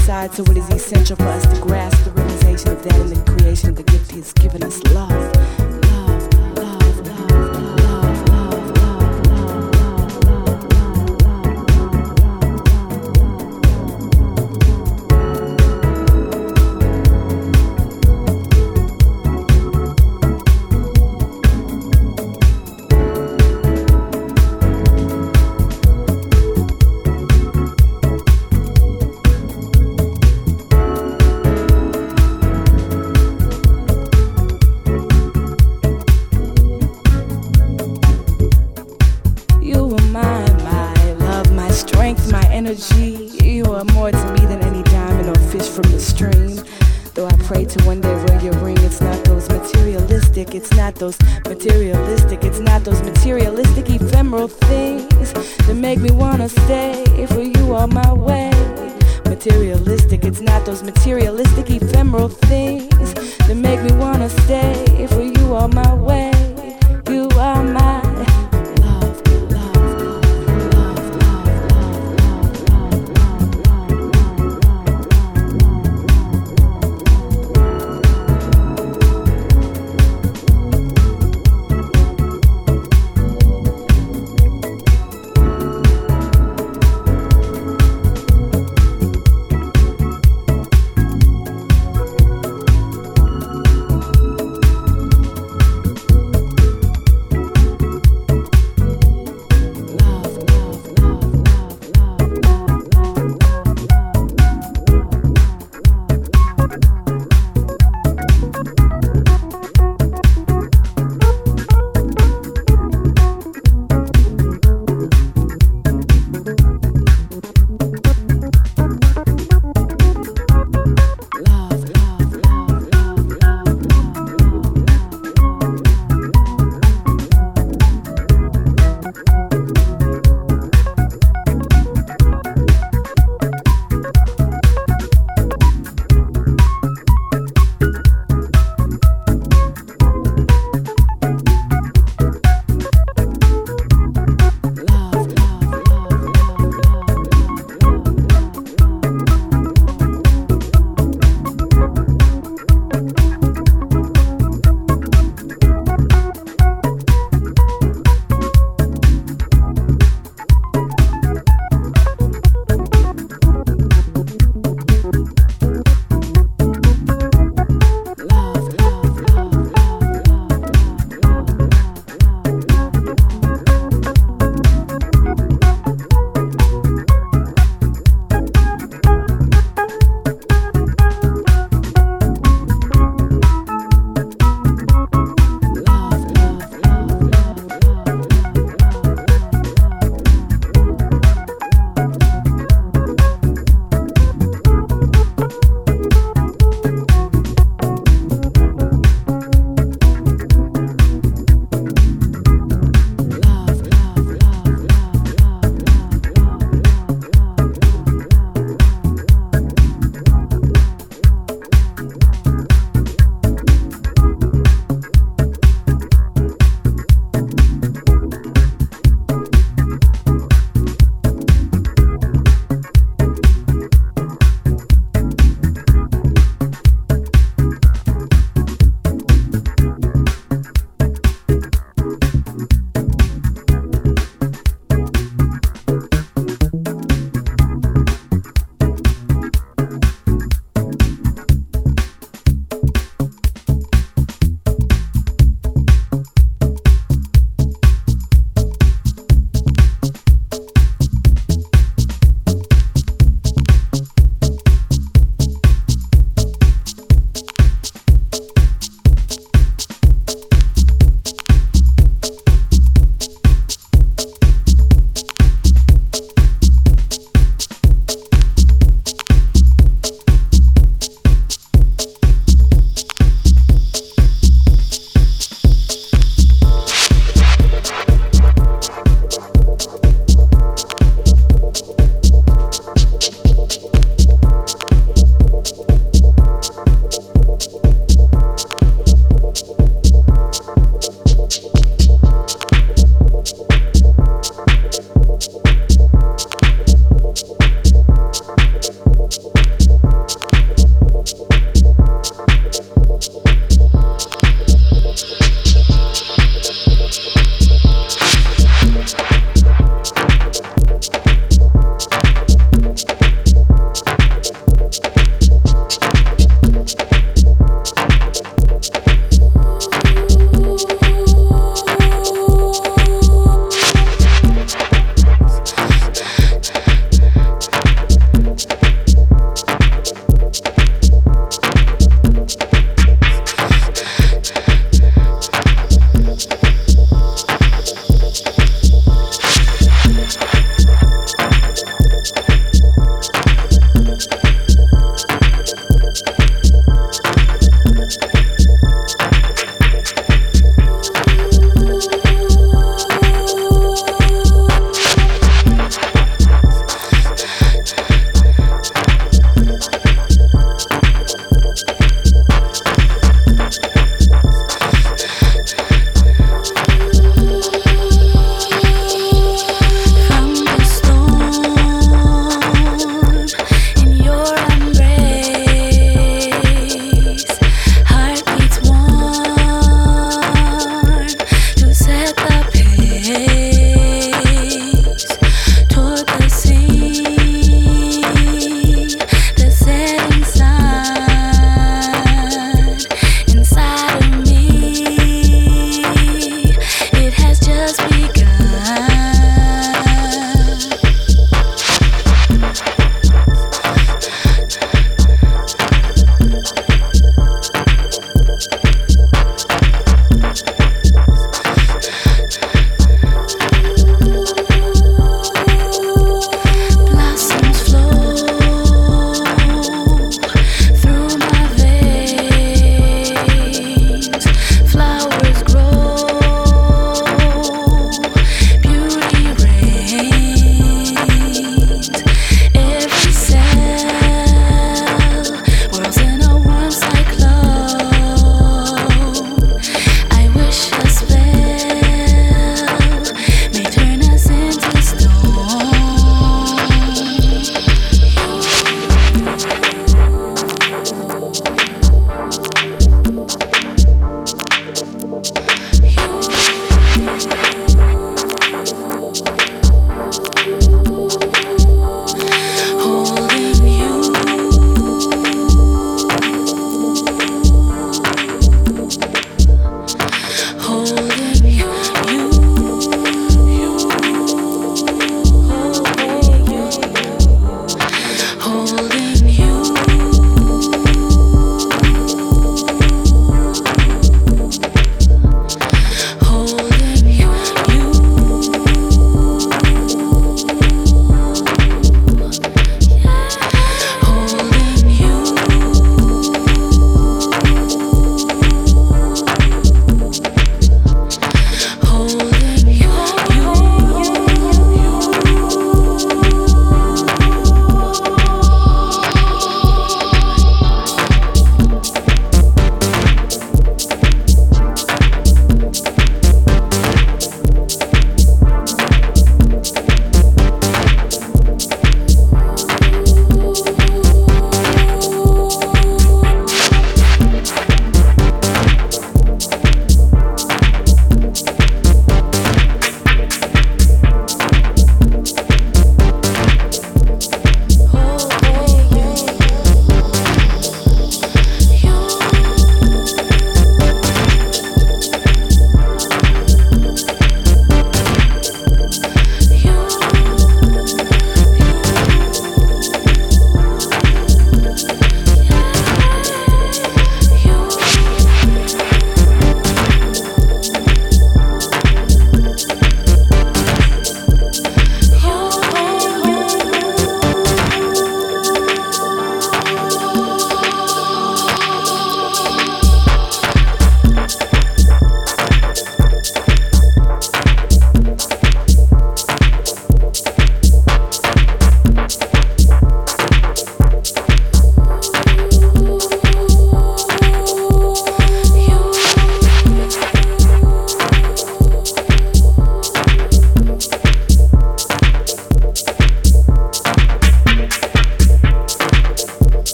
side, so it is essential for us to grasp the realization of that in the creation of the gift He has given us love. those materialistic, it's not those materialistic ephemeral things that make me wanna stay. For you are my way. Materialistic, it's not those materialistic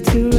to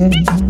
Mm-hmm.